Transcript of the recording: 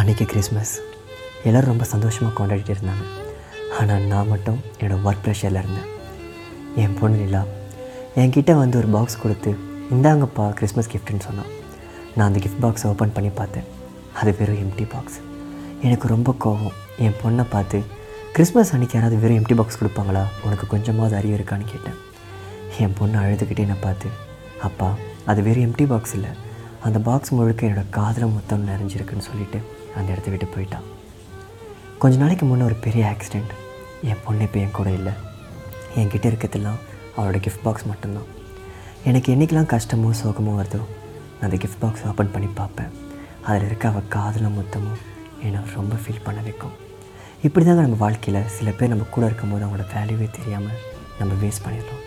அன்றைக்கி கிறிஸ்மஸ் எல்லோரும் ரொம்ப சந்தோஷமாக கொண்டாடிட்டு இருந்தாங்க. ஆனால் நான் மட்டும் என்னோடய ஒர்க் ப்ரெஷரில் இருந்தேன். என் பொண்ணு நிலா என்கிட்ட வந்து ஒரு பாக்ஸ் கொடுத்து இந்தாங்கப்பா கிறிஸ்மஸ் கிஃப்ட்டுன்னு சொன்னான். நான் அந்த கிஃப்ட் பாக்ஸை ஓப்பன் பண்ணி பார்த்தேன். அது வெறும் எம்டி பாக்ஸ் எனக்கு ரொம்ப கோவம். என் பொண்ணை பார்த்து கிறிஸ்மஸ் அன்றைக்கி யாராவது வெறும் எம்டி பாக்ஸ் கொடுப்பாங்களா? உனக்கு கொஞ்சமாவது அறிவு இருக்கான்னு கேட்டேன். என் பொண்ணு அழுதுகிட்டே என்னை பார்த்து அப்பா அது வெறும் எம்டி பாக்ஸ் இல்லை. அந்த பாக்ஸ் முழுக்க என்னோடய காதில் மொத்தம் நிறைஞ்சிருக்குன்னு சொல்லிவிட்டு அந்த இடத்த விட்டு போயிட்டான். கொஞ்ச நாளைக்கு முன்னே ஒரு பெரிய ஆக்சிடெண்ட் என் பொண்ணு இப்போ என் கூட இல்லை. என்கிட்ட இருக்கிறதெல்லாம் அவளோட கிஃப்ட் பாக்ஸ் மட்டும்தான். எனக்கு என்றைக்கெலாம் கஷ்டமோ சோகமோ வருதோ நான் அந்த கிஃப்ட் பாக்ஸ் ஓப்பன் பண்ணி பார்ப்பேன். அதில் இருக்க அவள் காதில் மொத்தமும் என்னை ரொம்ப ஃபீல் பண்ண வைக்கும். இப்படி தாங்க நம்ம வாழ்க்கையில் சில பேர் நம்ம கூட இருக்கும்போது அவங்களோட வேல்யூவே தெரியாமல் நம்ம வேஸ்ட் பண்ணிடுறோம்